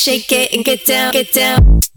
shake it and get down, get down.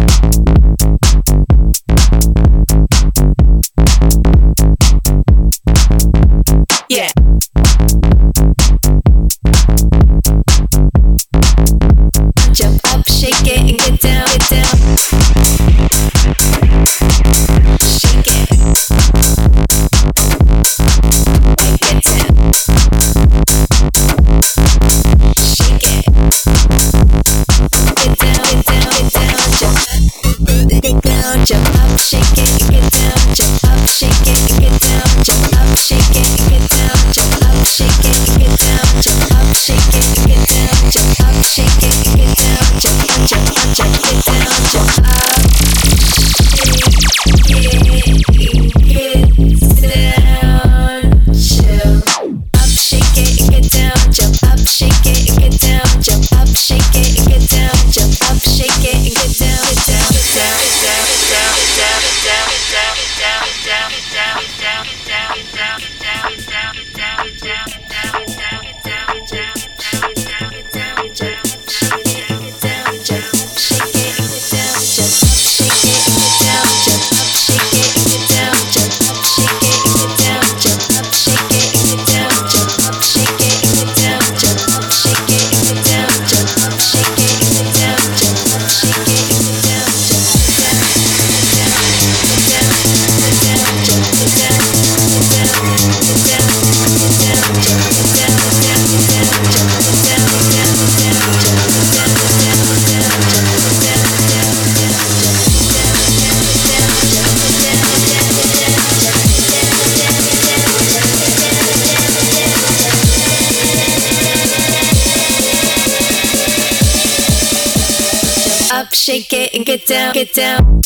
Shake it and get down, get down.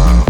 love.